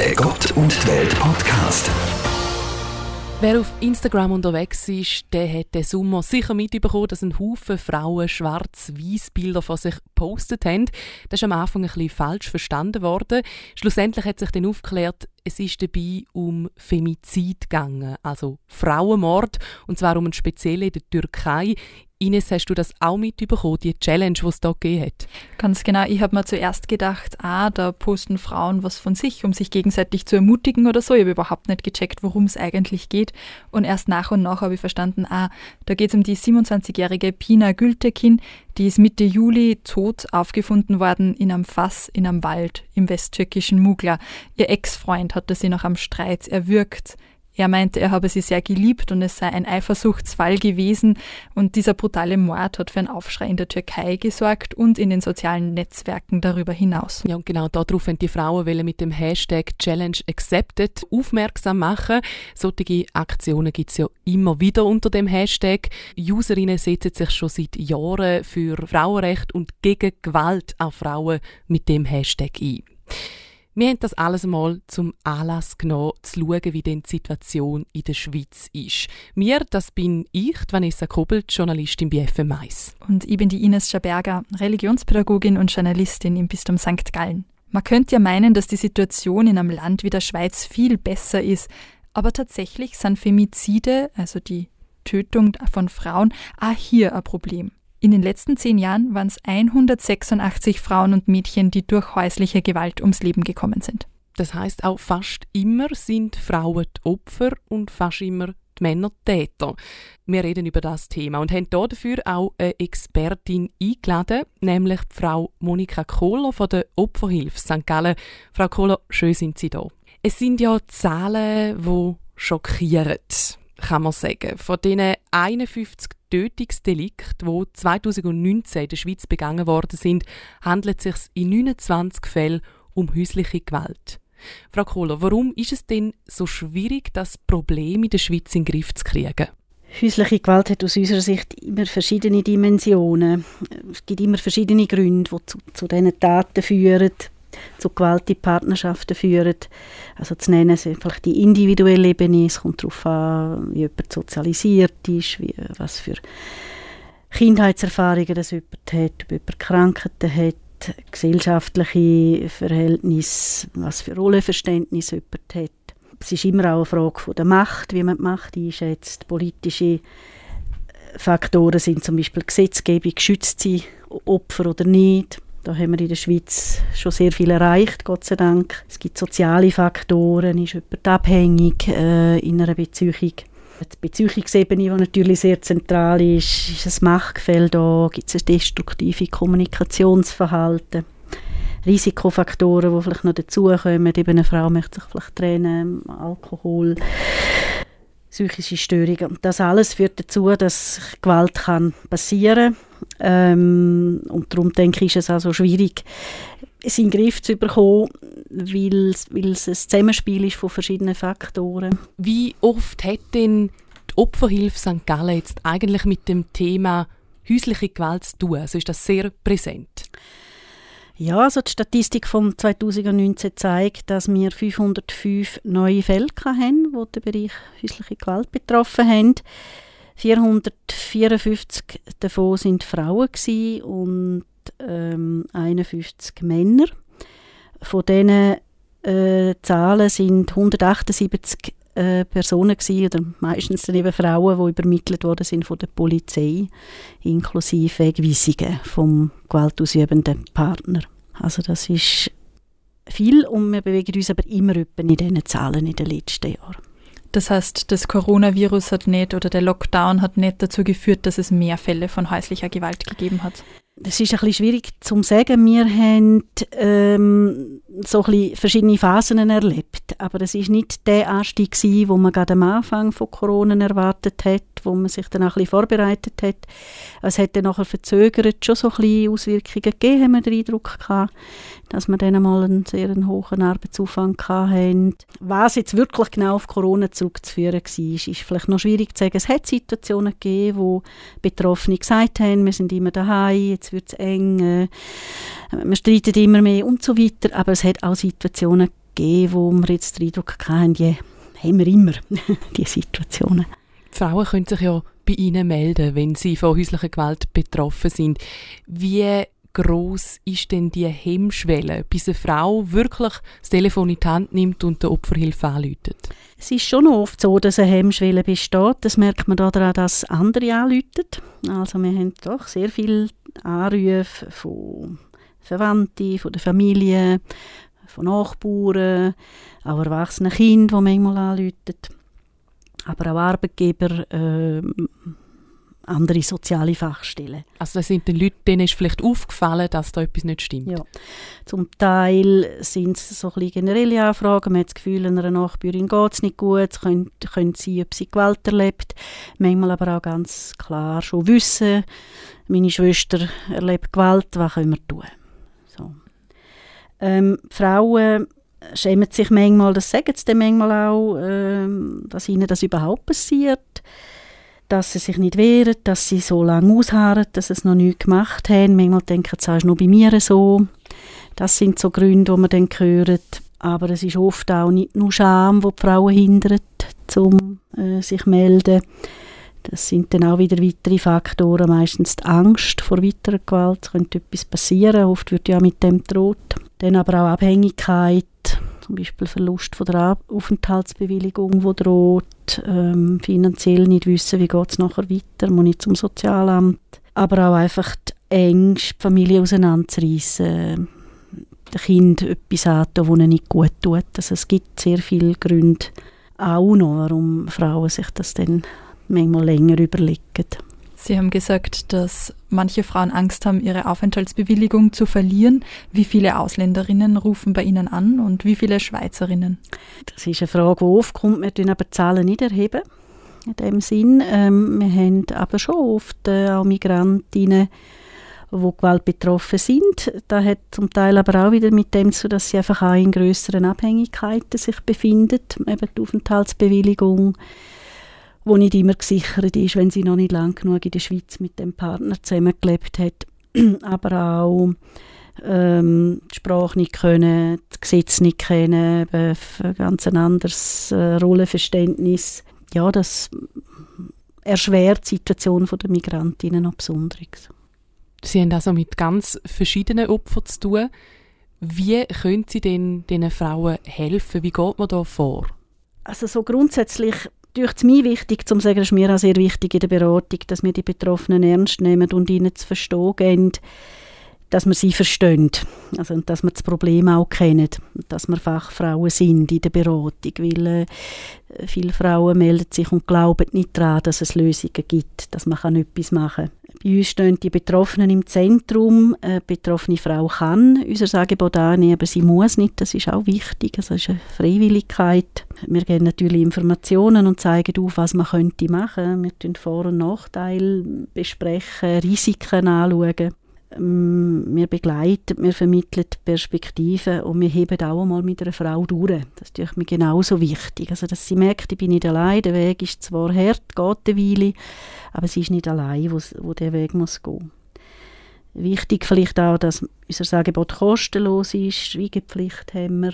Der Gott und die Welt Podcast. Wer auf Instagram unterwegs ist, der hat den Sommer sicher mitbekommen, dass ein Haufen Frauen schwarz-weiß Bilder von sich gepostet haben. Das ist am Anfang ein bisschen falsch verstanden worden. Schlussendlich hat sich dann aufgeklärt, es ist dabei um Femizid gegangen, also Frauenmord, und zwar um einen speziellen in der Türkei. Ines, hast du das auch mitbekommen, die Challenge, die es da gegeben hat? Ganz genau. Ich habe mir zuerst gedacht, ah, da posten Frauen was von sich, um sich gegenseitig zu ermutigen oder so. Ich habe überhaupt nicht gecheckt, worum es eigentlich geht. Und erst nach und nach habe ich verstanden, ah, da geht es um die 27-jährige Pina Gültekin, die ist Mitte Juli tot aufgefunden worden in einem Fass in einem Wald im westtürkischen Mugla. Ihr Ex-Freund hatte sie noch am Streit erwürgt. Er meinte, er habe sie sehr geliebt und es sei ein Eifersuchtsfall gewesen und dieser brutale Mord hat für einen Aufschrei in der Türkei gesorgt und in den sozialen Netzwerken darüber hinaus. Ja, und genau darauf haben die Frauen mit dem Hashtag Challenge Accepted aufmerksam machen. Solche Aktionen gibt es ja immer wieder unter dem Hashtag. Userinnen setzen sich schon seit Jahren für Frauenrecht und gegen Gewalt an Frauen mit dem Hashtag ein. Wir haben das alles einmal zum Anlass genommen, zu schauen, wie denn die Situation in der Schweiz ist. Mir, das bin ich, Vanessa Kobel, Journalistin bei FM1. Und ich bin die Ines Schaberger, Religionspädagogin und Journalistin im Bistum St. Gallen. Man könnte ja meinen, dass die Situation in einem Land wie der Schweiz viel besser ist, aber tatsächlich sind Femizide, also die Tötung von Frauen, auch hier ein Problem. In den letzten zehn Jahren waren es 186 Frauen und Mädchen, die durch häusliche Gewalt ums Leben gekommen sind. Das heißt auch fast immer sind Frauen die Opfer und fast immer die Männer die Täter. Wir reden über das Thema und haben dafür auch eine Expertin eingeladen, nämlich die Frau Monika Kohler von der Opferhilfe St. Gallen. Frau Kohler, schön sind Sie da. Es sind ja Zahlen, die schockieren, kann man sagen. Von diesen 51 Tötungsdelikte, die 2019 in der Schweiz begangen worden sind, handelt es sich in 29 Fällen um häusliche Gewalt. Frau Kohler, warum ist es denn so schwierig, das Problem in der Schweiz in den Griff zu kriegen? Häusliche Gewalt hat aus unserer Sicht immer verschiedene Dimensionen. Es gibt immer verschiedene Gründe, die zu, zu diesen Taten führen zu Gewalt in Partnerschaften führen. Also zu nennen sind vielleicht die individuelle Ebene, es kommt darauf an, wie jemand sozialisiert ist, wie, was für Kindheitserfahrungen das jemand hat, ob jemand Krankheiten hat, gesellschaftliche Verhältnisse, was für Rollenverständnis jemand hat. Es ist immer auch eine Frage von der Macht, wie man die Macht einschätzt. Politische Faktoren sind zum Beispiel Gesetzgebung, geschützt sie Opfer oder nicht. Da haben wir in der Schweiz schon sehr viel erreicht, Gott sei Dank. Es gibt soziale Faktoren, ist jemand abhängig äh, in einer Beziehung. Die Beziehungsebene, die natürlich sehr zentral ist, ist ein Machtgefälle da, gibt es ein destruktives Kommunikationsverhalten. Risikofaktoren, die vielleicht noch dazukommen. Eben eine Frau möchte sich vielleicht trennen, Alkohol, psychische Störungen. Das alles führt dazu, dass Gewalt kann passieren kann ähm, und darum denke ich, ist es auch so schwierig, es in den Griff zu bekommen, weil, weil es ein Zusammenspiel ist von verschiedenen Faktoren. Wie oft hat denn die Opferhilfe St. Gallen jetzt eigentlich mit dem Thema häusliche Gewalt zu tun? Also ist das sehr präsent? Ja, also die Statistik von 2019 zeigt, dass wir 505 neue Fälle hatten, die den Bereich häusliche Gewalt betroffen haben. 454 davon sind Frauen und ähm, 51 Männer. Von diesen äh, Zahlen sind 178 äh, Personen gewesen, oder meistens dann eben Frauen, die übermittelt worden sind von der Polizei, inklusive Wegweisungen vom gewaltausübenden Partner. Also das ist viel und wir bewegen uns aber immer in diesen Zahlen in den letzten Jahren. Das heißt, das Coronavirus hat nicht oder der Lockdown hat nicht dazu geführt, dass es mehr Fälle von häuslicher Gewalt gegeben hat? Das ist ein bisschen schwierig zu sagen. Wir haben ähm, so ein verschiedene Phasen erlebt, aber es ist nicht der Anstieg gewesen, wo man gerade am Anfang von Corona erwartet hat, wo man sich dann auch ein bisschen vorbereitet hat. Es hat dann nachher verzögert schon so ein bisschen Auswirkungen gegeben, haben wir den Eindruck gehabt dass wir dann mal einen sehr hohen Arbeitsaufwand hatten. Was jetzt wirklich genau auf Corona zurückzuführen war, ist vielleicht noch schwierig zu sagen. Es hat Situationen gegeben, wo Betroffene gesagt haben, wir sind immer daheim, jetzt wird es eng, wir streiten immer mehr und so weiter. Aber es hat auch Situationen gegeben, wo wir jetzt den Eindruck hatten, die haben wir immer, die Situationen. Die Frauen können sich ja bei Ihnen melden, wenn sie von häuslicher Gewalt betroffen sind. Wie groß ist denn die Hemmschwelle, bis eine Frau wirklich das Telefon in die Hand nimmt und der Opferhilfe anruft? Es ist schon oft so, dass eine Hemmschwelle besteht. Das merkt man daran, dass andere anrufen. Also wir haben doch sehr viele Anrufe von Verwandten, von der Familie, von Nachbarn, auch erwachsenen Kindern, die manchmal anrufen. Aber auch Arbeitgeber, äh, andere soziale Fachstellen. Also das sind den Leuten, denen ist vielleicht aufgefallen, dass da etwas nicht stimmt? Ja. Zum Teil sind es so ein generelle Anfragen. Man hat das Gefühl, einer Nachbarin geht es nicht gut. Können, können sie, ob sie Gewalt erlebt. Manchmal aber auch ganz klar schon wissen, meine Schwester erlebt Gewalt, was können wir tun? So. Ähm, Frauen schämen sich manchmal, das sagen sie dann manchmal auch, ähm, dass ihnen das überhaupt passiert dass sie sich nicht wehren, dass sie so lange ausharren, dass sie es noch nicht gemacht haben. Manchmal denken sie, es ist nur bei mir so. Das sind so Gründe, die man dann hört. Aber es ist oft auch nicht nur Scham, wo die Frauen hindert, um äh, sich zu melden. Das sind dann auch wieder weitere Faktoren, meistens die Angst vor weiterer Gewalt. Es könnte etwas passieren, oft wird ja mit dem droht. Dann aber auch Abhängigkeit, zum Beispiel Verlust von der Aufenthaltsbewilligung, wo droht, ähm, finanziell nicht wissen, wie geht es nachher weiter, muss ich zum Sozialamt. Aber auch einfach die Ängste, die Familie auseinanderzureissen, dem Kind etwas antun, das ihnen nicht gut tut. Also es gibt sehr viele Gründe auch noch, warum Frauen sich das dann manchmal länger überlegen. Sie haben gesagt, dass manche Frauen Angst haben, ihre Aufenthaltsbewilligung zu verlieren. Wie viele Ausländerinnen rufen bei Ihnen an und wie viele Schweizerinnen? Das ist eine Frage, die oft kommt. Wir erheben aber Zahlen nicht erheben. In dem Sinn. Ähm, wir haben aber schon oft äh, auch Migrantinnen, die Gewalt betroffen sind. Das hat zum Teil aber auch wieder mit dem zu, dass sie einfach auch in größeren Abhängigkeiten sich befinden, eben die Aufenthaltsbewilligung wo nicht immer gesichert ist, wenn sie noch nicht lang genug in der Schweiz mit dem Partner zusammengelebt hat. Aber auch ähm, die Sprache nicht können, das Gesetz nicht kennen, ein ganz ein anderes äh, Rollenverständnis. Ja, das erschwert die Situation der Migrantinnen noch besonders. Sie haben also mit ganz verschiedenen Opfern zu tun. Wie können Sie denn diesen Frauen helfen? Wie geht man da vor? Also so grundsätzlich durch es mir wichtig, zum sagen, ist mir auch sehr wichtig in der Beratung, dass wir die Betroffenen ernst nehmen und ihnen zu verstehen geben, dass wir sie verstehen. Also, dass wir das Problem auch. Und dass wir Fachfrauen sind in der Beratung. Weil äh, viele Frauen melden sich und glauben nicht daran, dass es Lösungen gibt, dass man etwas machen kann. Bei uns stehen die Betroffenen im Zentrum. Eine betroffene Frau kann unser Angebot annehmen, aber sie muss nicht. Das ist auch wichtig. Also es ist eine Freiwilligkeit. Wir geben natürlich Informationen und zeigen auf, was man könnte machen. Wir besprechen Vor- und Nachteile, besprechen, Risiken anschauen. Ähm, wir begleiten, wir vermitteln Perspektiven und wir heben auch einmal mit einer Frau durch. Das ist mir genauso wichtig. Also, dass sie merkt, ich bin nicht allein, der Weg ist zwar hart, geht eine Weile, aber sie ist nicht allein, wo, wo der Weg muss gehen. Wichtig vielleicht auch, dass unser Angebot kostenlos ist, Schweigepflicht haben wir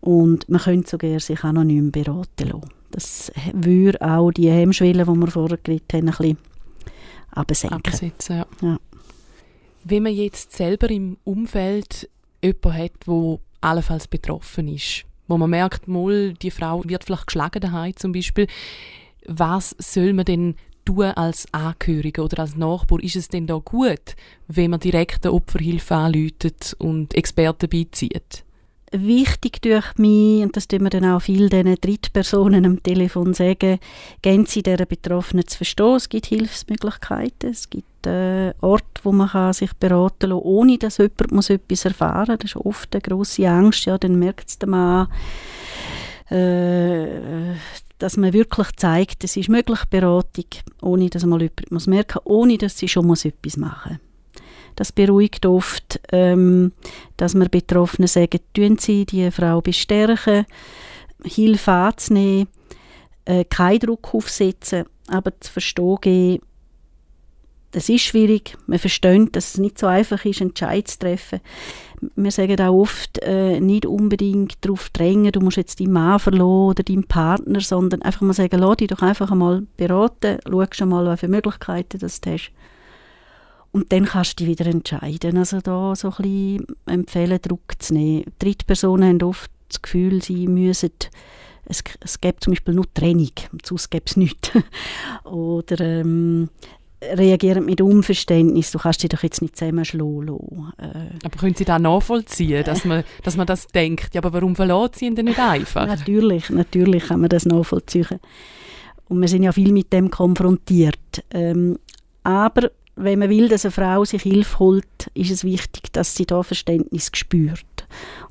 und man könnte sogar sich anonym beraten lassen. Das würde auch die Hemmschwelle, die wir vorher geredet haben, ein bisschen absenken. Absetzen, ja. ja. Wenn man jetzt selber im Umfeld jemanden hat, der allenfalls betroffen ist, wo man merkt, mal, die Frau wird vielleicht geschlagen daheim zum Beispiel, was soll man denn tun als Angehörige oder als Nachbar? Ist es denn da gut, wenn man direkt eine Opferhilfe anläutet und Experten beizieht? Wichtig durch mich, und das tun wir dann auch viel diesen Drittpersonen am Telefon sagen, gehen Sie dieser Betroffenen zu verstehen. Es gibt Hilfsmöglichkeiten, es gibt äh, Orte, wo man kann sich beraten kann, ohne dass jemand muss etwas erfahren muss. Das ist oft eine grosse Angst. Ja, dann merkt es der Mann, äh, dass man wirklich zeigt, es ist möglich, Beratung, ohne dass man jemand muss merken muss, ohne dass sie schon etwas machen muss. Das beruhigt oft, ähm, dass wir Betroffenen sagen, tun Sie die Frau bestärken, Hilfe anzunehmen, äh, keinen Druck aufsetzen, aber zu verstehen geben, das ist schwierig. Man versteht, dass es nicht so einfach ist, Entscheid zu treffen. Wir sagen auch oft, äh, nicht unbedingt darauf drängen, du musst jetzt deinen Mann verlassen oder deinen Partner, sondern einfach mal sagen, lass dich doch einfach einmal beraten, schau schon mal, welche Möglichkeiten du hast. Und dann kannst du dich wieder entscheiden. Also da so ein bisschen empfehlen, Druck zu nehmen. Drittpersonen haben oft das Gefühl, sie müssen es, es gibt zum Beispiel nur Training, sonst gibt es nichts. Oder ähm, reagieren mit Unverständnis. Du kannst dich doch jetzt nicht zusammenschlagen äh. Aber können Sie das nachvollziehen, dass man, dass man das denkt? Ja, aber warum verlässt Sie ihn denn nicht einfach? natürlich, natürlich kann man das nachvollziehen. Und wir sind ja viel mit dem konfrontiert. Ähm, aber wenn man will, dass eine Frau sich Hilfe holt, ist es wichtig, dass sie da Verständnis spürt.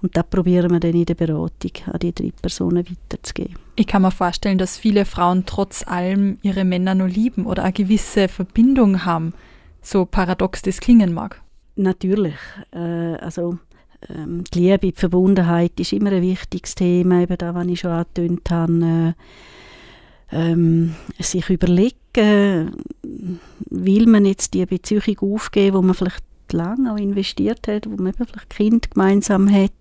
Und das probieren wir dann in der Beratung an die drei Personen weiterzugeben. Ich kann mir vorstellen, dass viele Frauen trotz allem ihre Männer nur lieben oder eine gewisse Verbindung haben, so paradox das klingen mag. Natürlich. Äh, also ähm, die Liebe, die Verbundenheit ist immer ein wichtiges Thema, eben das, was ich schon angetönt habe. Äh, ähm, sich überlegen, will man jetzt die Beziehung aufgeben, wo man vielleicht lange auch investiert hat, wo man vielleicht Kind gemeinsam hat.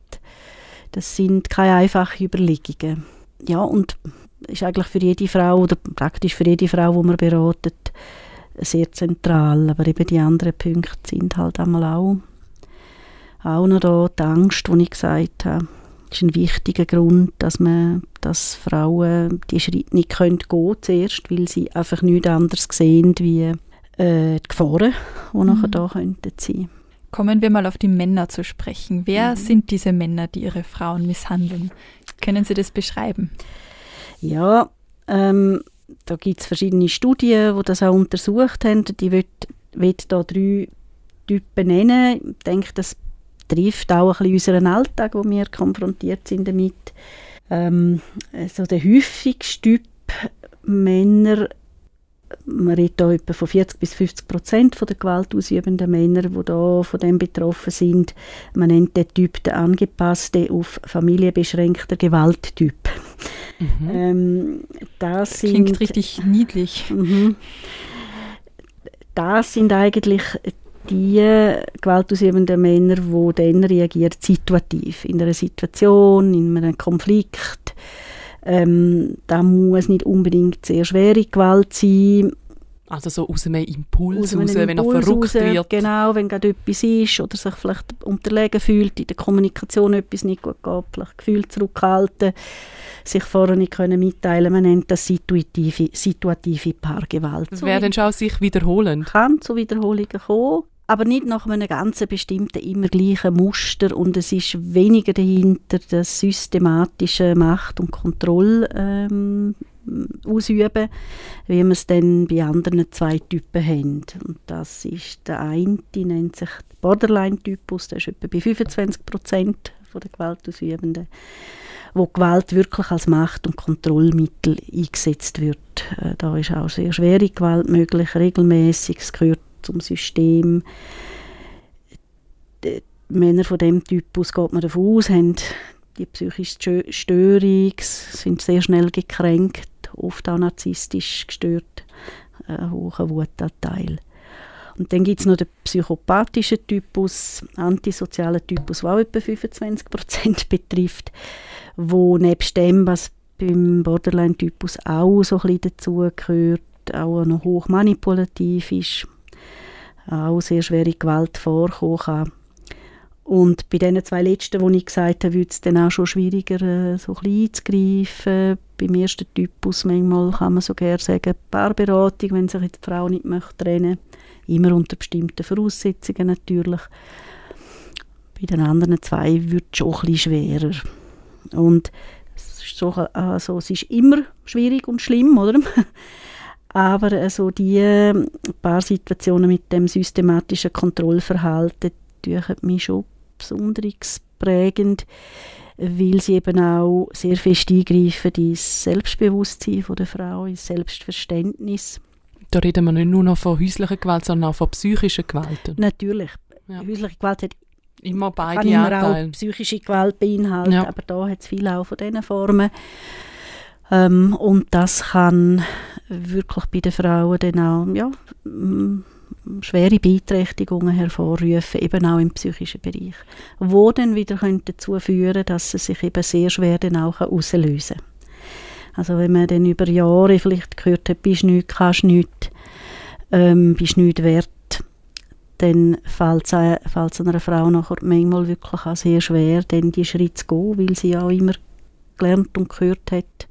Das sind keine einfachen Überlegungen. Ja, und ist eigentlich für jede Frau oder praktisch für jede Frau, die man beratet, sehr zentral. Aber eben die anderen Punkte sind halt einmal auch, auch noch da. Die Angst, die ich gesagt habe, ist ein wichtiger Grund, dass man, dass Frauen die Schritte nicht können gehen zuerst, weil sie einfach nichts anderes sehen wie äh, die Gefahren, die mhm. nachher da könnten sein. Kommen wir mal auf die Männer zu sprechen. Wer mhm. sind diese Männer, die ihre Frauen misshandeln? Können Sie das beschreiben? Ja, ähm, da gibt es verschiedene Studien, die das auch untersucht haben. Die will, will da drei Typen nennen. Ich denke, das trifft auch ein bisschen unseren Alltag, wo wir konfrontiert sind damit. Ähm, also der häufigste Typ Männer man redet hier etwa von 40 bis 50 Prozent der gewaltausübenden Männer, die da von dem betroffen sind. Man nennt den Typ den angepassten, auf Familie beschränkter Gewalttyp. Mhm. Ähm, das sind, Klingt richtig niedlich. Mhm. Das sind eigentlich die gewaltausübenden Männer, die dann reagieren situativ, in einer Situation, in einem Konflikt, ähm, da muss nicht unbedingt sehr schwere Gewalt sein. Also so aus einem Impuls, aus einem raus, wenn er verrückt raus, wird. Genau, wenn gerade etwas ist oder sich vielleicht unterlegen fühlt, in der Kommunikation etwas nicht gut geht, vielleicht Gefühl zurückhalten, sich vorher nicht können mitteilen Man nennt das situative, situative Paargewalt. So Werden schon sich wiederholen? Kann zu Wiederholungen kommen aber nicht nach einem ganz bestimmten, immer gleichen Muster und es ist weniger dahinter das systematische Macht- und Kontroll ähm, ausüben, wie wir es dann bei anderen zwei Typen haben. Und das ist der eine, die nennt sich Borderline-Typus, der ist etwa bei 25 Prozent der Gewaltausübenden, wo Gewalt wirklich als Macht- und Kontrollmittel eingesetzt wird. Äh, da ist auch sehr schwere Gewalt möglich, regelmäßig, es gehört zum System. Die Männer von dem Typus geht man davon aus, haben die psychische Störung, sind sehr schnell gekränkt, oft auch narzisstisch gestört, einen hohen Wutanteil. Und dann gibt es noch den psychopathischen Typus, antisozialen Typus, der auch etwa 25% betrifft, wo nebst dem, was beim Borderline-Typus auch so ein bisschen dazugehört, auch noch hoch manipulativ ist, auch sehr schwere Gewalt vorkommen kann. Und bei den zwei letzten, die ich gesagt habe, wird es dann auch schon schwieriger, äh, so ein einzugreifen. Beim ersten Typus manchmal kann man so gerne sagen, Paarberatung, wenn sich die Frau nicht möchte trennen Immer unter bestimmten Voraussetzungen natürlich. Bei den anderen zwei wird es schon ein bisschen schwerer. Und es ist, so, also, es ist immer schwierig und schlimm, oder? Aber also die ähm, paar Situationen mit dem systematischen Kontrollverhalten tun mich schon besonders prägend, weil sie eben auch sehr fest eingreifen ins Selbstbewusstsein der Frau, ins Selbstverständnis. Da reden wir nicht nur noch von häuslicher Gewalt, sondern auch von psychischer Gewalt. Natürlich. Ja. Häusliche Gewalt hat immer beide kann immer auch psychische Gewalt beinhalten, ja. aber da hat es viel auch von diesen Formen. Ähm, und das kann wirklich bei den Frauen dann auch ja, schwere Beeinträchtigungen hervorrufen, eben auch im psychischen Bereich, wo dann wieder dazu führen dass sie sich eben sehr schwer dann auch auslösen kann. Also wenn man dann über Jahre vielleicht gehört hat, bist nichts, kannst nichts, ähm, bist nichts wert, dann fällt es einer Frau nachher manchmal wirklich auch sehr schwer, dann die Schritte zu gehen, weil sie auch immer gelernt und gehört hat,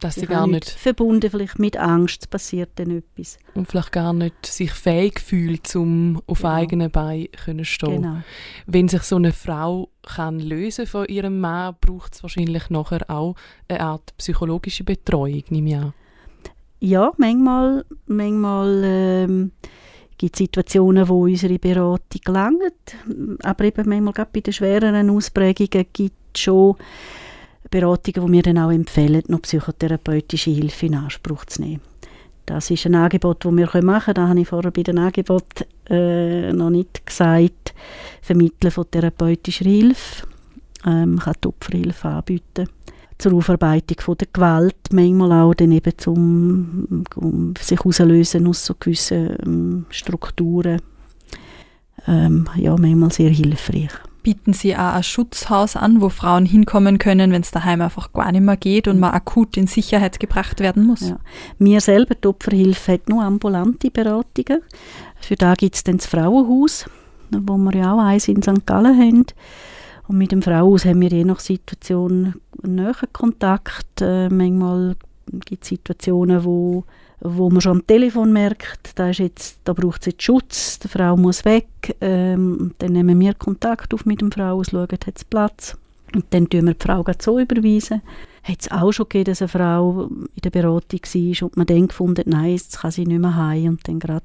dass sie gar nicht verbunden vielleicht mit Angst passiert dann etwas und vielleicht gar nicht sich fähig fühlt zum auf genau. eigenen Beinen können stehen genau. wenn sich so eine Frau kann lösen von ihrem Mann braucht es wahrscheinlich nachher auch eine Art psychologische Betreuung nehme ich an ja manchmal manchmal ähm, gibt Situationen, wo unsere Beratung gelangt, aber eben manchmal gerade bei den schwereren Ausprägungen gibt es schon Beratungen, die wir dann auch empfehlen, noch psychotherapeutische Hilfe in Anspruch zu nehmen. Das ist ein Angebot, das wir machen können. Das habe ich vorher bei dem Angebot äh, noch nicht gesagt. Vermitteln von therapeutischer Hilfe. Ähm, kann die Opferhilfe anbieten. Zur Aufarbeitung von der Gewalt. Manchmal auch dann eben zum um sich herauslösen aus so gewissen ähm, Strukturen. Ähm, ja, manchmal sehr hilfreich bieten Sie auch ein Schutzhaus an, wo Frauen hinkommen können, wenn es daheim einfach gar nicht mehr geht und man akut in Sicherheit gebracht werden muss? Ja. Wir selber, die Opferhilfe, hat nur ambulante Beratungen. Für da gibt es dann das Frauenhaus, wo wir ja auch eins in St. Gallen haben. Und mit dem Frauenhaus haben wir je nach Situation einen näheren Kontakt. Äh, manchmal gibt es Situationen, wo wo man schon am Telefon merkt, da, ist jetzt, da braucht es jetzt Schutz, die Frau muss weg. Ähm, dann nehmen wir Kontakt auf mit der Frau, schauen, hat es Platz. Und dann tun wir die Frau so überweisen. Hat es auch schon gegeben, dass eine Frau in der Beratung war und man dann gefunden nein, jetzt kann sie nicht mehr heim und dann gerade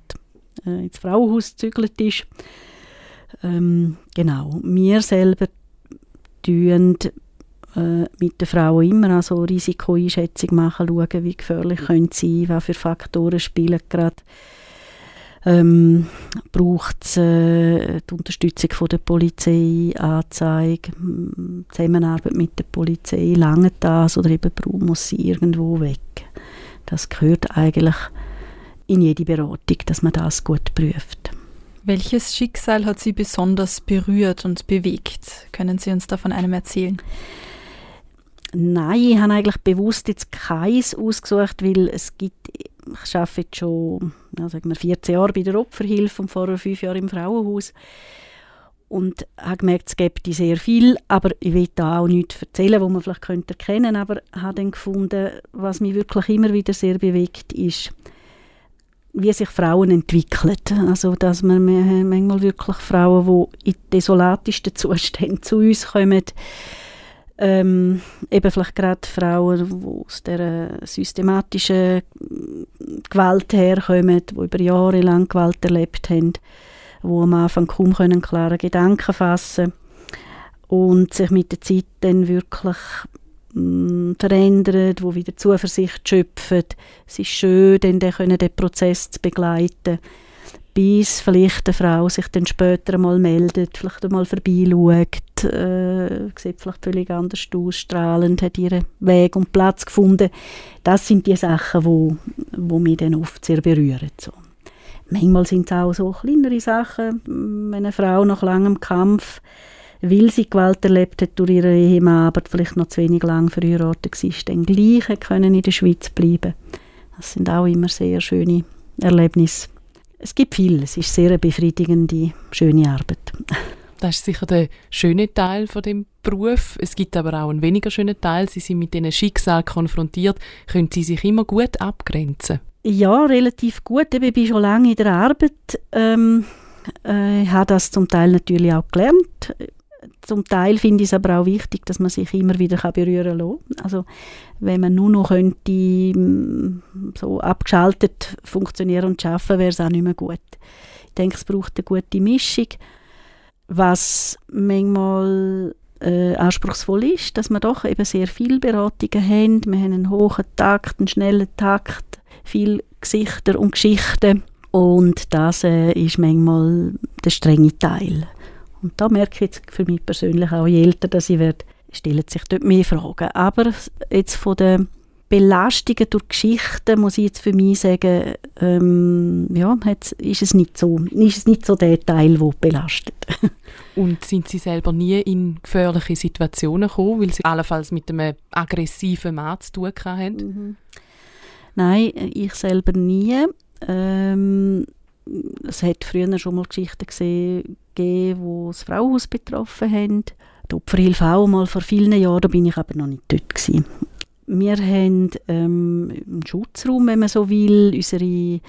äh, ins Frauenhaus gezügelt ist. Ähm, genau, wir selber tun äh, mit den Frauen immer an Risikoeinschätzung machen, schauen, wie gefährlich sie sein, was für Faktoren spielen gerade. Ähm, braucht es äh, die Unterstützung von der Polizei, Anzeige, Zusammenarbeit mit der Polizei, lange das oder eben muss sie irgendwo weg. Das gehört eigentlich in jede Beratung, dass man das gut prüft. Welches Schicksal hat Sie besonders berührt und bewegt? Können Sie uns davon einem erzählen? Nein, ich habe eigentlich bewusst jetzt keins ausgesucht, weil es gibt, ich arbeite jetzt schon ja, sagen wir 14 Jahre bei der Opferhilfe und vorher fünf Jahre im Frauenhaus und habe gemerkt, es gibt sehr viel, aber ich will da auch nichts erzählen, was man vielleicht könnte erkennen, aber habe dann gefunden, was mich wirklich immer wieder sehr bewegt, ist, wie sich Frauen entwickeln. Also, dass man manchmal wirklich Frauen, die in desolatesten Zuständen zu uns kommen, ähm, eben vielleicht gerade Frauen, die aus dieser systematischen Gewalt herkommen, die über Jahre lang Gewalt erlebt haben, die am Anfang kaum können klare Gedanken fassen und sich mit der Zeit dann wirklich mh, mm, verändern, die wieder Zuversicht schöpfen. Es ist schön, dann den, Prozess zu begleiten bis vielleicht eine Frau sich dann später mal meldet, vielleicht einmal vorbeischaut, äh, sieht vielleicht völlig anders aus, strahlend, hat ihren Weg und Platz gefunden. Das sind die Sachen, wo, wo mich dann oft sehr berühren. So. Manchmal sind es auch so kleinere Sachen, wenn eine Frau nach langem Kampf, weil sie Gewalt erlebt hat durch ihren Ehemann, aber vielleicht noch zu wenig lang verheiratet war, dann gleich können in der Schweiz bleiben. Das sind auch immer sehr schöne Erlebnisse. Es gibt viel. Es ist sehr befriedigende, schöne Arbeit. Das ist sicher der schöne Teil von dem Beruf. Es gibt aber auch einen weniger schönen Teil. Sie sind mit diesen Schicksal konfrontiert. Können Sie sich immer gut abgrenzen? Ja, relativ gut. Ich bin schon lange in der Arbeit. Ähm, äh, ich habe das zum Teil natürlich auch gelernt zum Teil finde ich es aber auch wichtig, dass man sich immer wieder berühren kann. Also wenn man nur noch könnte, mm, so abgeschaltet funktionieren und arbeiten, wäre es auch nicht mehr gut. Ich denke, es braucht eine gute Mischung, was manchmal äh, anspruchsvoll ist, dass wir doch eben sehr viele Beratungen haben. Wir haben einen hohen Takt, einen schnellen Takt, viele Gesichter und Geschichten und das äh, ist manchmal der strenge Teil. Und da merke ich jetzt für mich persönlich auch, je älter dass ich werde, stellen sich dort mehr Fragen. Aber jetzt von der Belastungen durch Geschichten, muss ich jetzt für mich sagen, ähm, ja, ist es nicht so, ist es nicht so der Teil, der belastet. Und sind Sie selber nie in gefährliche Situationen gekommen, weil Sie allenfalls mit einem aggressiven Mann zu tun hatten? Mhm. Nein, ich selber nie. Ähm, es hat früher schon mal Geschichten gesehen, gegeben, wo das Frauenhaus betroffen haben. Die Opferhilfe auch mal vor vielen Jahren, da bin ich aber noch nicht dort gewesen. Wir haben ähm, einen Schutzraum, wenn man so will. Unsere,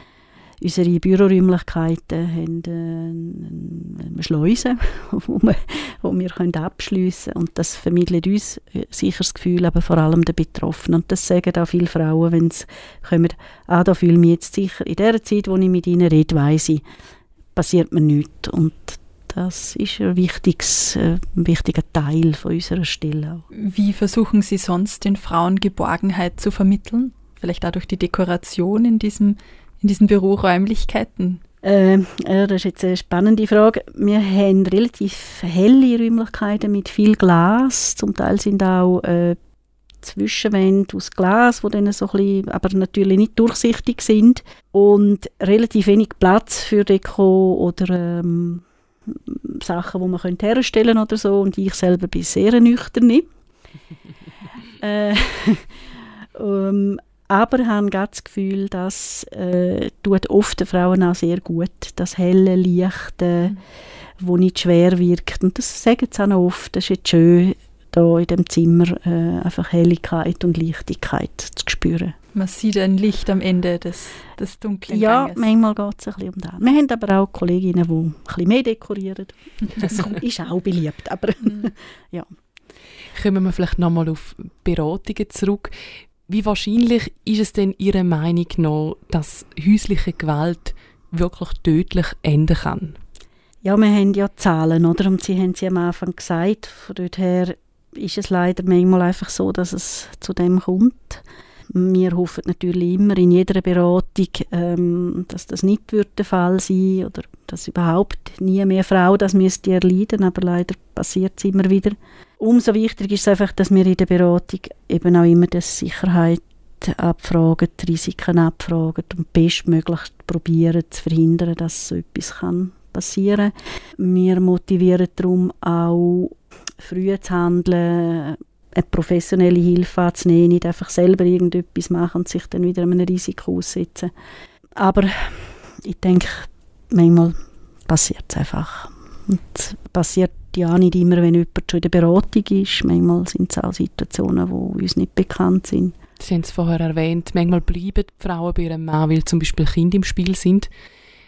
unsere Büroräumlichkeiten haben äh, eine Schleuse, wo wir, wir abschliessen können. Und das vermittelt uns sicher das Gefühl, aber vor allem den Betroffenen. Und das sagen auch viele Frauen, wenn sie kommen, ah, da fühle ich mich jetzt sicher. In der Zeit, wo ich mit ihnen rede, weiss ich, passiert mir nichts. Und das ist ein, wichtiges, äh, ein wichtiger Teil von unserer Stelle. Wie versuchen Sie sonst den Frauen Geborgenheit zu vermitteln? Vielleicht auch durch die Dekoration in, diesem, in diesen Büroräumlichkeiten? Äh, ja, das ist jetzt eine spannende Frage. Wir haben relativ helle Räumlichkeiten mit viel Glas. Zum Teil sind auch äh, Zwischenwände aus Glas, die dann so ein bisschen, aber natürlich nicht durchsichtig sind. Und relativ wenig Platz für Deko oder ähm, Sachen, die man könnte herstellen oder so. Und ich selber bin sehr nüchtern. äh, um, aber habe das Gefühl, dass äh, tut oft den Frauen auch sehr gut, das helle, leichte, mhm. wo nicht schwer wirkt. Und das sagen sie auch oft. Das ist jetzt schön, da in dem Zimmer äh, einfach Helligkeit und Leichtigkeit zu spüren. Man sieht ein Licht am Ende des, des dunklen ja, Ganges. Ja, manchmal geht es ein bisschen um das. Wir haben aber auch Kolleginnen, die ein bisschen mehr dekorieren. Das ist auch beliebt, aber mhm. ja. Kommen wir vielleicht nochmal auf Beratungen zurück. Wie wahrscheinlich ist es denn Ihrer Meinung nach, dass häusliche Gewalt wirklich tödlich enden kann? Ja, wir haben ja Zahlen, oder? Und Sie haben sie am Anfang gesagt. Von dort her ist es leider manchmal einfach so, dass es zu dem kommt. Wir hoffen natürlich immer in jeder Beratung, ähm, dass das nicht wird der Fall sein oder dass überhaupt nie mehr Frau das müsste erleiden, aber leider passiert es immer wieder. Umso wichtiger ist es einfach, dass wir in der Beratung eben auch immer die Sicherheit abfragen, die Risiken abfragen und bestmöglich probieren zu verhindern, dass so etwas kann passieren. Wir motivieren darum auch, früh zu handeln, eine professionelle Hilfe anzunehmen, nicht einfach selber irgendetwas machen und sich dann wieder einem Risiko aussetzen. Aber ich denke, manchmal passiert es einfach. Und passiert ja nicht immer, wenn jemand schon in der Beratung ist. Manchmal sind es auch Situationen, die uns nicht bekannt sind. Sie haben es vorher erwähnt, manchmal bleiben die Frauen bei ihrem Mann, weil zum Beispiel Kinder im Spiel sind.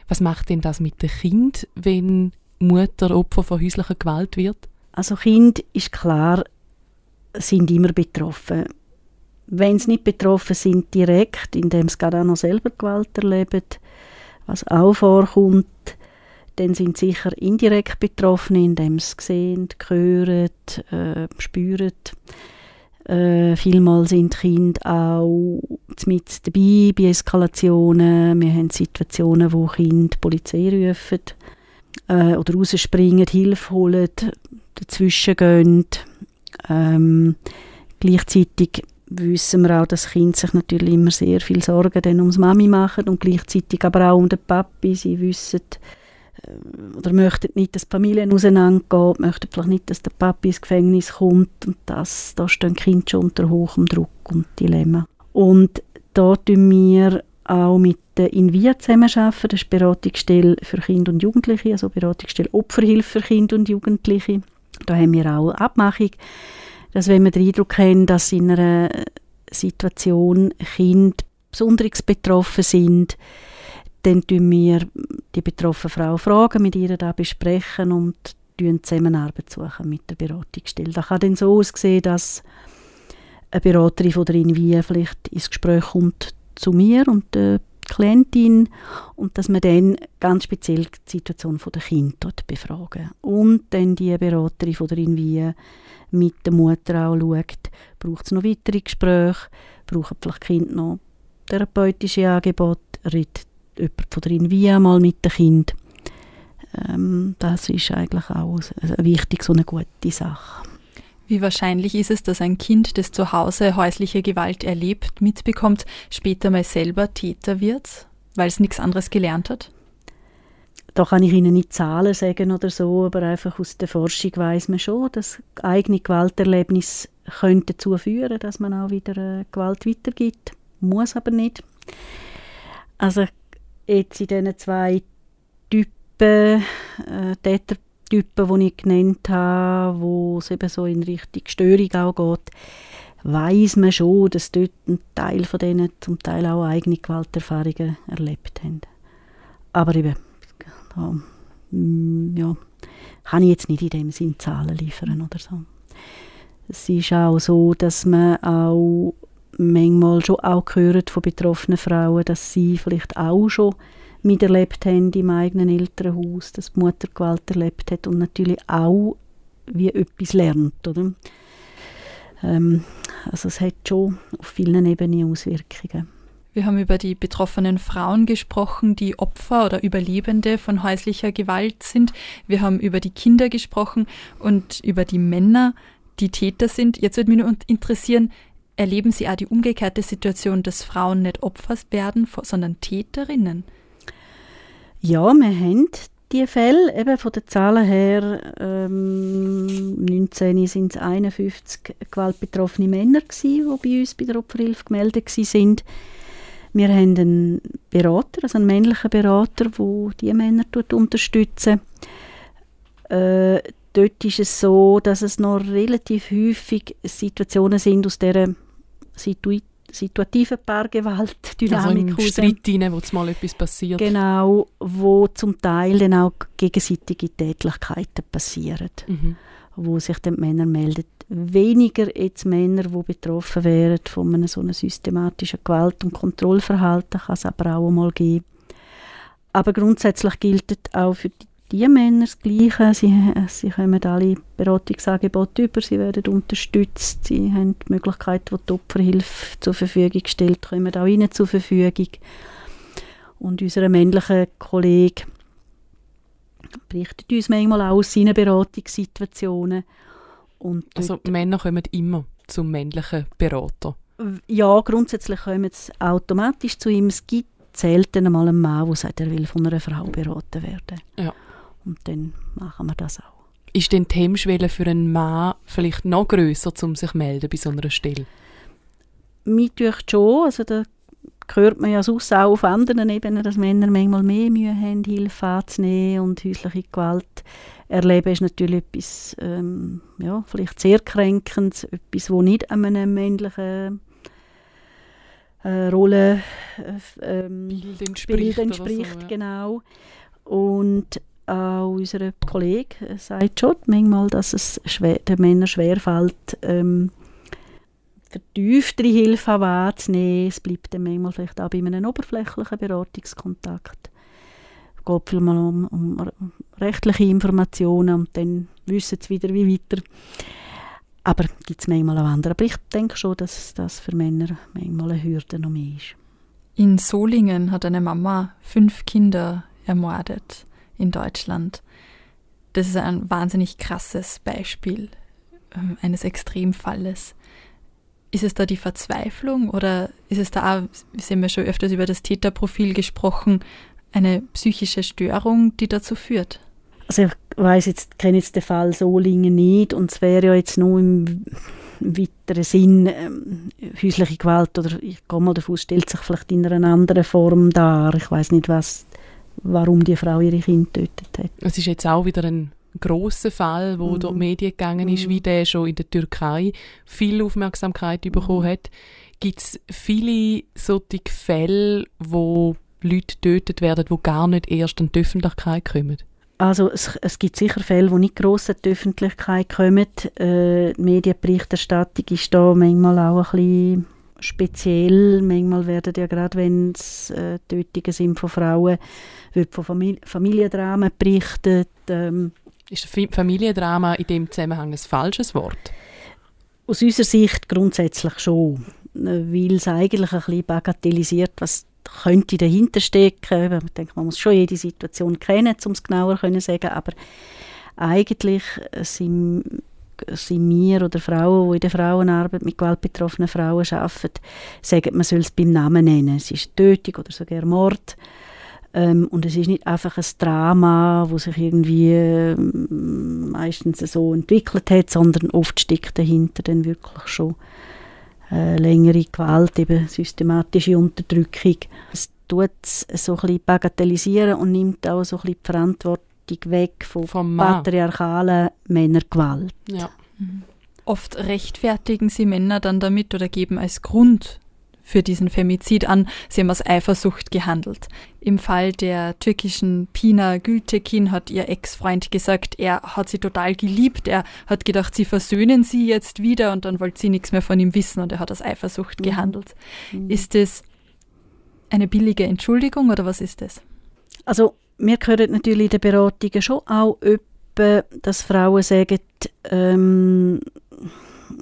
Was macht denn das mit dem Kind, wenn Mutter Opfer von häuslicher Gewalt wird? Also Kind ist klar, sind immer betroffen. Wenn sie nicht betroffen sind direkt, indem sie gerade auch noch selber Gewalt erleben, was auch vorkommt, dann sind sie sicher indirekt betroffen, indem sie sehen, hören, äh, spüren. Äh, vielmal sind Kinder auch mit dabei bei Eskalationen. Wir haben Situationen, wo Kinder die Polizei rufen äh, oder rausspringen, Hilfe holen, dazwischen gehen. Ähm, gleichzeitig wissen wir auch, dass Kinder sich natürlich immer sehr viel Sorgen dann ums Mami machen und gleichzeitig aber auch um den Papi. Sie wissen äh, oder möchten nicht, dass die Familien auseinandergehen, möchten vielleicht nicht, dass der Papi ins Gefängnis kommt und das, da stehen Kinder schon unter hohem Druck und Dilemma. Und da tun wir auch mit der Invia zusammenarbeiten, das ist Beratungsstelle für Kinder und Jugendliche, also Beratungsstelle Opferhilfe für Kinder und Jugendliche. Da haben wir auch eine Abmachung, dass wenn wir den Eindruck haben, dass in einer Situation Kinder besonders betroffen sind, dann tun wir die betroffene Frau fragen, mit ihr da besprechen und Zusammenarbeit suchen mit der Beratungsstelle. Das kann dann so aussehen, dass eine Beraterin von der Invia vielleicht ins Gespräch kommt zu mir und der Klientin und dass wir dann ganz speziell die Situation der Kinder dort befragen. Und dann die Beraterin von der Invia mit der Mutter auch schaut, braucht es noch weitere Gespräche, brauchen vielleicht Kind noch therapeutische Angebote, redet jemand von der Invia mal mit dem Kind. Ähm, das ist eigentlich auch eine wichtige, so eine gute Sache. Wie wahrscheinlich ist es, dass ein Kind, das zu Hause häusliche Gewalt erlebt, mitbekommt, später mal selber Täter wird, weil es nichts anderes gelernt hat? Da kann ich Ihnen nicht Zahlen sagen oder so, aber einfach aus der Forschung weiß man schon, dass eigene Gewalterlebnisse können dazu führen, dass man auch wieder äh, Gewalt weitergibt. Muss aber nicht. Also jetzt in diesen zwei Typen, äh, Tätertypen, die ich genannt habe, wo es eben so in Richtung Störung auch geht, weiß man schon, dass dort ein Teil von denen zum Teil auch eigene Gewalterfahrungen erlebt haben. Aber eben, da, mm, ja, kann ich jetzt nicht in dem Sinn Zahlen liefern oder so. Es ist auch so, dass man auch manchmal schon auch gehört von betroffenen Frauen, dass sie vielleicht auch schon miterlebt haben im eigenen Elternhaus, dass die Mutter Gewalt erlebt hat und natürlich auch wie etwas lernt, oder? Ähm, also es hat schon auf vielen Ebenen Auswirkungen. Wir haben über die betroffenen Frauen gesprochen, die Opfer oder Überlebende von häuslicher Gewalt sind. Wir haben über die Kinder gesprochen und über die Männer, die Täter sind. Jetzt würde mich nur interessieren, erleben Sie auch die umgekehrte Situation, dass Frauen nicht Opfer werden, sondern Täterinnen? Ja, wir haben die Fälle, eben von den Zahlen her, ähm, 19 sind es 51 gewaltbetroffene Männer gewesen, die bei uns bei der Opferhilfe gemeldet sind. Wir haben einen Berater, also einen männlichen Berater, der diese Männer unterstützt. Äh, dort ist es so, dass es noch relativ häufig Situationen sind aus dieser Situ situativen Paargewalt-Dynamik also Streit rein, wo mal etwas passiert. Genau, wo zum Teil dann auch gegenseitige Tätlichkeiten passieren, mhm. wo sich dann die Männer melden. Weniger jetzt Männer, die betroffen wären von einem so einem systematischen Gewalt- und Kontrollverhalten, kann es aber auch mal geben. Aber grundsätzlich gilt auch für die die Männer das Gleiche. Sie, sie kommen alle Beratungsangebote über, sie werden unterstützt, sie haben die Möglichkeit, die die Opferhilfe zur Verfügung stellt, kommen auch ihnen zur Verfügung. Und unser männlicher Kollege berichtet uns manchmal auch aus seinen Beratungssituationen. Und also Männer kommen immer zum männlichen Berater? Ja, grundsätzlich kommen sie automatisch zu ihm. Es gibt selten einmal einen Mann, der sagt, er will von einer Frau beraten werden. Ja. Und dann machen wir das auch. Ist denn die Hemmschwelle für einen Mann vielleicht noch grösser, um sich zu melden bei so einer Stelle? Mir schon, also da hört man ja sonst auch auf anderen Ebenen, dass Männer manchmal mehr Mühe haben, Hilfe anzunehmen und häusliche Gewalt erleben ist natürlich etwas, ähm, ja, vielleicht sehr kränkendes, etwas, wo nicht einem männlichen äh, Rolle äh, ähm, Bild entspricht, Bild entspricht so, ja. genau. Und auch unser Kollege sagt schon manchmal, dass es schwer, den Männern schwerfällt, ähm, vertieftere Hilfe wahrzunehmen. Es bleibt dann manchmal vielleicht auch bei einem oberflächlichen Beratungskontakt. Es geht viel mal um, um, rechtliche Informationen und dann wissen sie wieder, wie weiter. Aber gibt es manchmal auch andere. Aber ich denke schon, dass das für Männer manchmal eine Hürde noch mehr ist. In Solingen hat eine Mama fünf Kinder ermordet in Deutschland. Das ist ein wahnsinnig krasses Beispiel ähm, eines Extremfalles. Ist es da die Verzweiflung oder ist es da auch, wir haben ja schon öfters über das Täterprofil gesprochen, eine psychische Störung, die dazu führt? Also ich weiß jetzt, kenne jetzt den Fall Solingen nicht und es wäre ja jetzt nur im, weiteren Sinn ähm, häusliche Gewalt oder ich gehe mal davon, stellt sich vielleicht in einer anderen Form dar. Ich weiß nicht, was warum die Frau ihre Kinder getötet hat. Es ist jetzt auch wieder ein großer Fall, wo mhm. durch die Medien gegangen ist, mhm. wie der schon in der Türkei viel Aufmerksamkeit mhm. bekommen hat. Gibt es viele solche Fälle, wo Leute getötet werden, die gar nicht erst in die Öffentlichkeit kommen? Also es, es gibt sicher Fälle, die nicht gross in die Öffentlichkeit kommen. Äh, die Medienberichterstattung ist da manchmal auch ein bisschen speziell. Manchmal werden ja gerade, wenn es äh, Tötungen sind von Frauen, wird von Famili Familiendramen berichtet. Ähm, ist Familiendrama in dem Zusammenhang ein falsches Wort? Aus unserer Sicht grundsätzlich schon, weil es eigentlich ein bisschen bagatellisiert, was könnte dahinter stecken. Ich denke, man muss schon jede Situation kennen, um es genauer zu sagen, aber eigentlich sind sind wir oder Frauen, die in der Frauenarbeit mit gewaltbetroffenen Frauen arbeiten, sagen, man soll es beim Namen nennen. Es ist Tötung oder sogar Mord. Ähm, und es ist nicht einfach ein Drama, wo sich irgendwie äh, meistens so entwickelt hat, sondern oft steckt dahinter dann wirklich schon äh, längere Gewalt, eben systematische Unterdrückung. Es tut es so ein bisschen bagatellisieren und nimmt auch so ein bisschen die Verantwortung weg von Vom patriarchalen Männergewalt. Ja. Oft rechtfertigen sie Männer dann damit oder geben als Grund für diesen Femizid an, sie haben aus Eifersucht gehandelt. Im Fall der türkischen Pina Gültekin hat ihr Ex-Freund gesagt, er hat sie total geliebt, er hat gedacht, sie versöhnen sie jetzt wieder und dann wollte sie nichts mehr von ihm wissen und er hat aus Eifersucht Mhm. gehandelt. Ist das eine billige Entschuldigung oder was ist das? Also wir hören natürlich in den Beratungen schon auch öppe, dass Frauen sagen, ähm,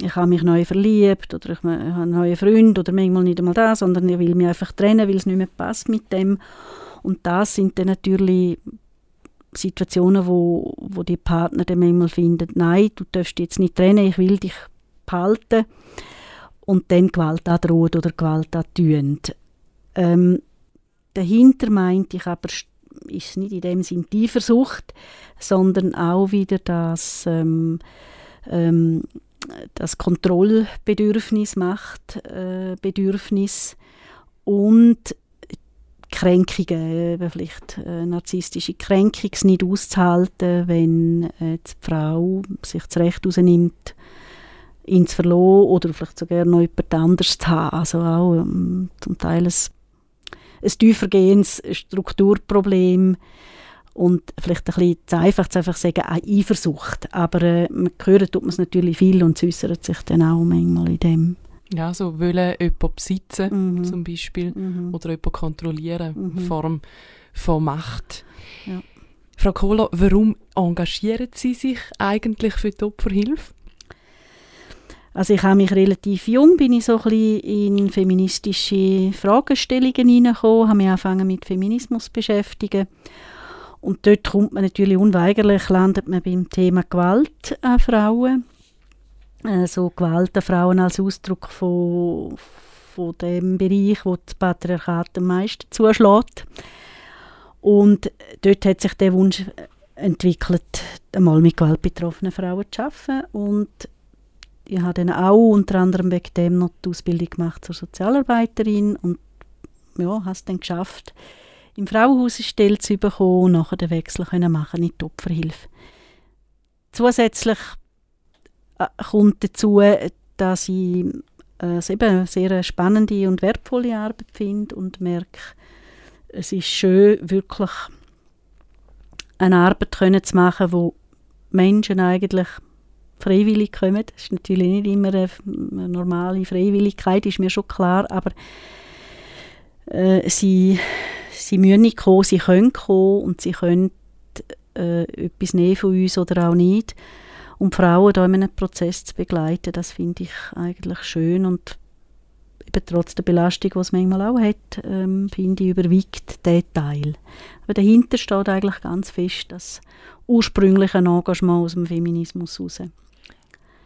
ich habe mich neu verliebt oder ich habe einen neuen Freund oder manchmal nicht einmal das, sondern ich will mich einfach trennen, weil es nicht mehr passt mit dem. Und das sind dann natürlich Situationen, wo, wo die Partner dann manchmal finden, nein, du darfst jetzt nicht trennen, ich will dich behalten und dann Gewalt androhen oder Gewalt antun. Ähm, dahinter meinte ich aber, st- ist nicht in dem Sinn die Eifersucht, sondern auch wieder das, ähm, ähm, das Kontrollbedürfnis, Machtbedürfnis äh, und Kränkungen, eben vielleicht äh, narzisstische Kränkung, es nicht auszuhalten, wenn äh, die Frau sich das Recht rausnimmt, ihn zu oder vielleicht sogar noch jemand anderes zu haben. Also auch ähm, zum Teil ein, ein tiefergehendes Strukturproblem und vielleicht ein bisschen zu einfach zu einfach sagen, eine Eifersucht. Aber äh, man hört tut man es natürlich viel und es äußert sich dann auch manchmal in dem. Ja, so wollen jemanden besitzen, Mhm. zum Beispiel, Mhm. oder jemanden kontrollieren, Mhm. Form von Macht. Ja. Frau Kohler, warum engagieren Sie sich eigentlich für die Opferhilfe? Also ich habe mich relativ jung, bin ich so ein bisschen in feministische Fragestellungen hineingekommen, habe mich angefangen mit Feminismus zu beschäftigen. Und dort kommt man natürlich unweigerlich, landet man beim Thema Gewalt an Frauen. Also Gewalt an Frauen als Ausdruck von, von dem Bereich, wo das Patriarchat am meisten zuschlägt. Und dort hat sich der Wunsch entwickelt, einmal mit gewaltbetroffenen Frauen zu arbeiten. Und ich habe dann auch unter anderem wegen dem noch die Ausbildung gemacht zur Sozialarbeiterin und ja, habe es dann geschafft, im Frauenhaus eine Stelle zu bekommen und nachher den Wechsel können machen in die Opferhilfe. Zusätzlich äh, kommt dazu, dass ich äh, es eben eine sehr spannende und wertvolle Arbeit finde und merke, es ist schön, wirklich eine Arbeit können zu machen, wo Menschen eigentlich freiwillig kommen. Das ist natürlich nicht immer eine, normale Freiwilligkeit, ist mir schon klar, aber äh, sie, sie müssen nicht kommen, sie können kommen und sie können äh, etwas nehmen von uns oder auch nicht. Und Frauen da in einem Prozess zu begleiten, das finde ich eigentlich schön und eben trotz der Belastung, die es manchmal auch hat, ähm, finde ich, überwiegt der Teil. Aber dahinter steht eigentlich ganz fest das ursprüngliche Engagement aus dem Feminismus heraus.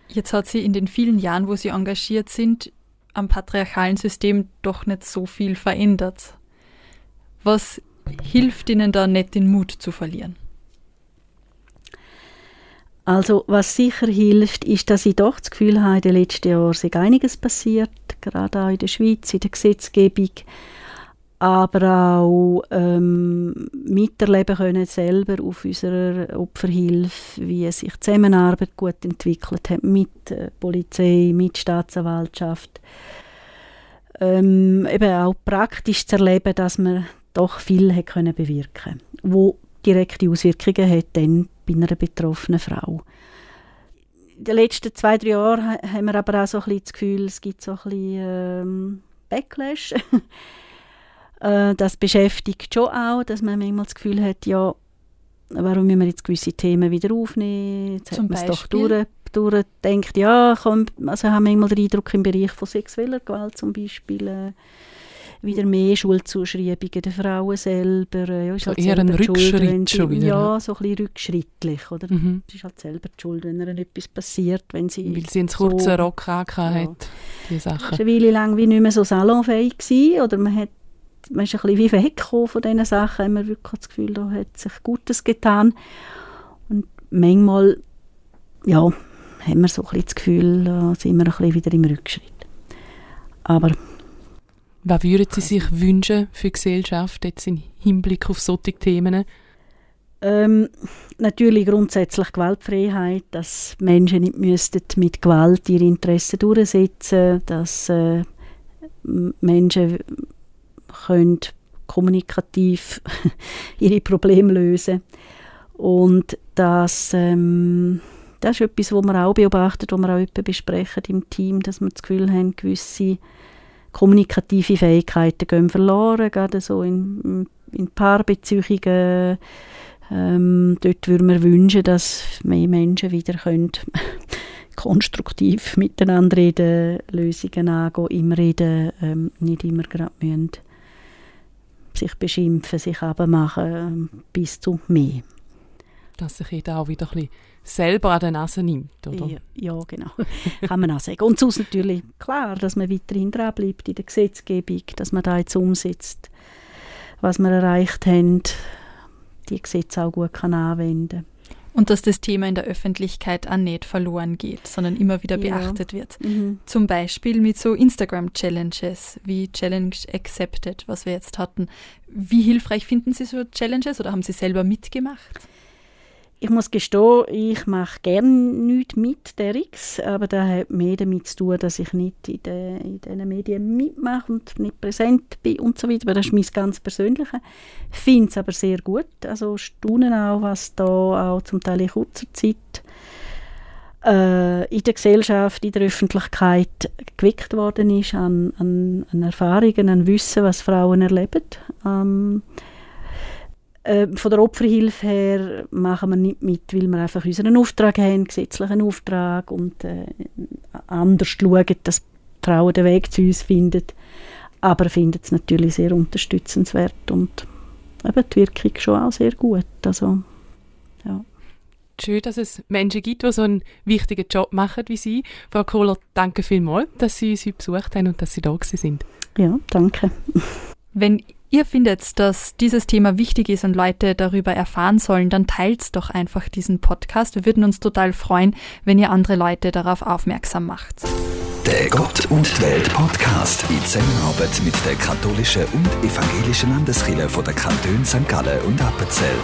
Jetzt hat sie in den vielen Jahren, wo sie engagiert sind, am patriarchalen System doch nicht so viel verändert. Was hilft Ihnen da nicht, den Mut zu verlieren? Also was sicher hilft, ist, dass ich doch das Gefühl habe, in den letzten Jahren sei einiges passiert, gerade auch in der Schweiz, in der Gesetzgebung, aber auch ähm, miterleben können selber auf unserer Opferhilfe, wie sich die Zusammenarbeit gut entwickelt hat mit äh, Polizei, mit Staatsanwaltschaft. Ähm, eben auch praktisch zu erleben, dass man doch viel hat können bewirken wo direkte Auswirkungen hat dann bei einer betroffenen Frau. In den letzten zwei, drei Jahren ha- haben wir aber auch so ein bisschen das Gefühl, es gibt so ein bisschen ähm, Backlash. Äh, das beschäftigt schon auch, dass man manchmal das Gefühl hat, ja, warum müssen wir jetzt gewisse Themen wieder aufnehmen? Jetzt Zum hat man es doch durch, durchdenkt, ja, komm, also haben manchmal den Eindruck im Bereich von sexueller Gewalt zum Beispiel, äh, wieder mehr Schuldzuschreibungen der Frauen selber. Ja, ist so halt eher ein Rückschritt schon wieder. Ja, so ein bisschen rückschrittlich. Oder? Mhm. Es ist halt selber die Schuld, wenn ihr etwas passiert. Wenn sie Weil sie einen so, kurzen Rock ja. hat, die Sachen. War eine Weile lang wie nicht mehr so salonfähig gewesen, oder man hat man ist ein bisschen wie weggekommen von diesen Sachen, haben wir wirklich das Gefühl, da hat sich Gutes getan. Und manchmal, ja, haben wir so ein bisschen das Gefühl, da sind wir ein bisschen wieder im Rückschritt. Aber was würden Sie sich wünschen für die Gesellschaft jetzt im Hinblick auf solche Themen? Ähm, natürlich grundsätzlich Gewaltfreiheit, dass Menschen nicht müssten mit Gewalt ihre Interessen durchsetzen, dass äh, Menschen können kommunikativ ihre Probleme lösen und dass ähm, das ist etwas, was wir auch beobachten, was wir auch besprechen im Team, dass wir das Gefühl haben, gewisse kommunikative Fähigkeiten gehen verloren, gerade so in, in Paarbeziehungen. Ähm, dort würden wir wünschen, dass mehr Menschen wieder können konstruktiv miteinander reden, Lösungen angehen, immer reden, ähm, nicht immer gerade müssen sich beschimpfen, sich abmachen, bis zu mehr. Dass sich jeder auch wieder ein bisschen selber an der Nase nimmt, oder? Ja, ja genau. Kann man auch sagen. Und sonst natürlich klar, dass man weiterhin dranbleibt in der Gesetzgebung, dass man da jetzt umsetzt, was wir erreicht haben, die Gesetze auch gut kann anwenden und dass das Thema in der Öffentlichkeit auch nicht verloren geht, sondern immer wieder ja. beachtet wird. Mhm. Zum Beispiel mit so Instagram-Challenges wie Challenge Accepted, was wir jetzt hatten. Wie hilfreich finden Sie so Challenges oder haben Sie selber mitgemacht? Ich muss gestehen, ich mache gerne nichts mit der X, aber das hat mehr damit zu tun, dass ich nicht in, den, in diesen Medien mitmache und nicht präsent bin und so weiter. Aber das ist mein ganz Persönliches. Ich finde es aber sehr gut. Also staunen auch, was da auch zum Teil in kurzer Zeit äh, in der Gesellschaft, in der Öffentlichkeit geweckt worden ist an, an, an Erfahrungen, an Wissen, was Frauen erleben. Ähm, äh, von der Opferhilfe her machen wir nicht mit, weil wir einfach unseren Auftrag haben, gesetzlichen Auftrag und äh, anders schauen, dass die Frauen den Weg zu uns finden. Aber finden es natürlich sehr unterstützenswert und eben die Wirkung schon auch sehr gut. Also, ja. Schön, dass es Menschen gibt, die so einen wichtigen Job machen wie Sie. Frau Kohler, danke vielmals, dass Sie uns besucht haben und dass Sie da sind. Ja, danke. Wenn ihr findet, dass dieses Thema wichtig ist und Leute darüber erfahren sollen, dann teilt doch einfach diesen Podcast. Wir würden uns total freuen, wenn ihr andere Leute darauf aufmerksam macht. Der Gott und Welt Podcast in Zusammenarbeit mit der katholischen und evangelischen Landeskirche von der Kantone St. Gallen und Appenzell.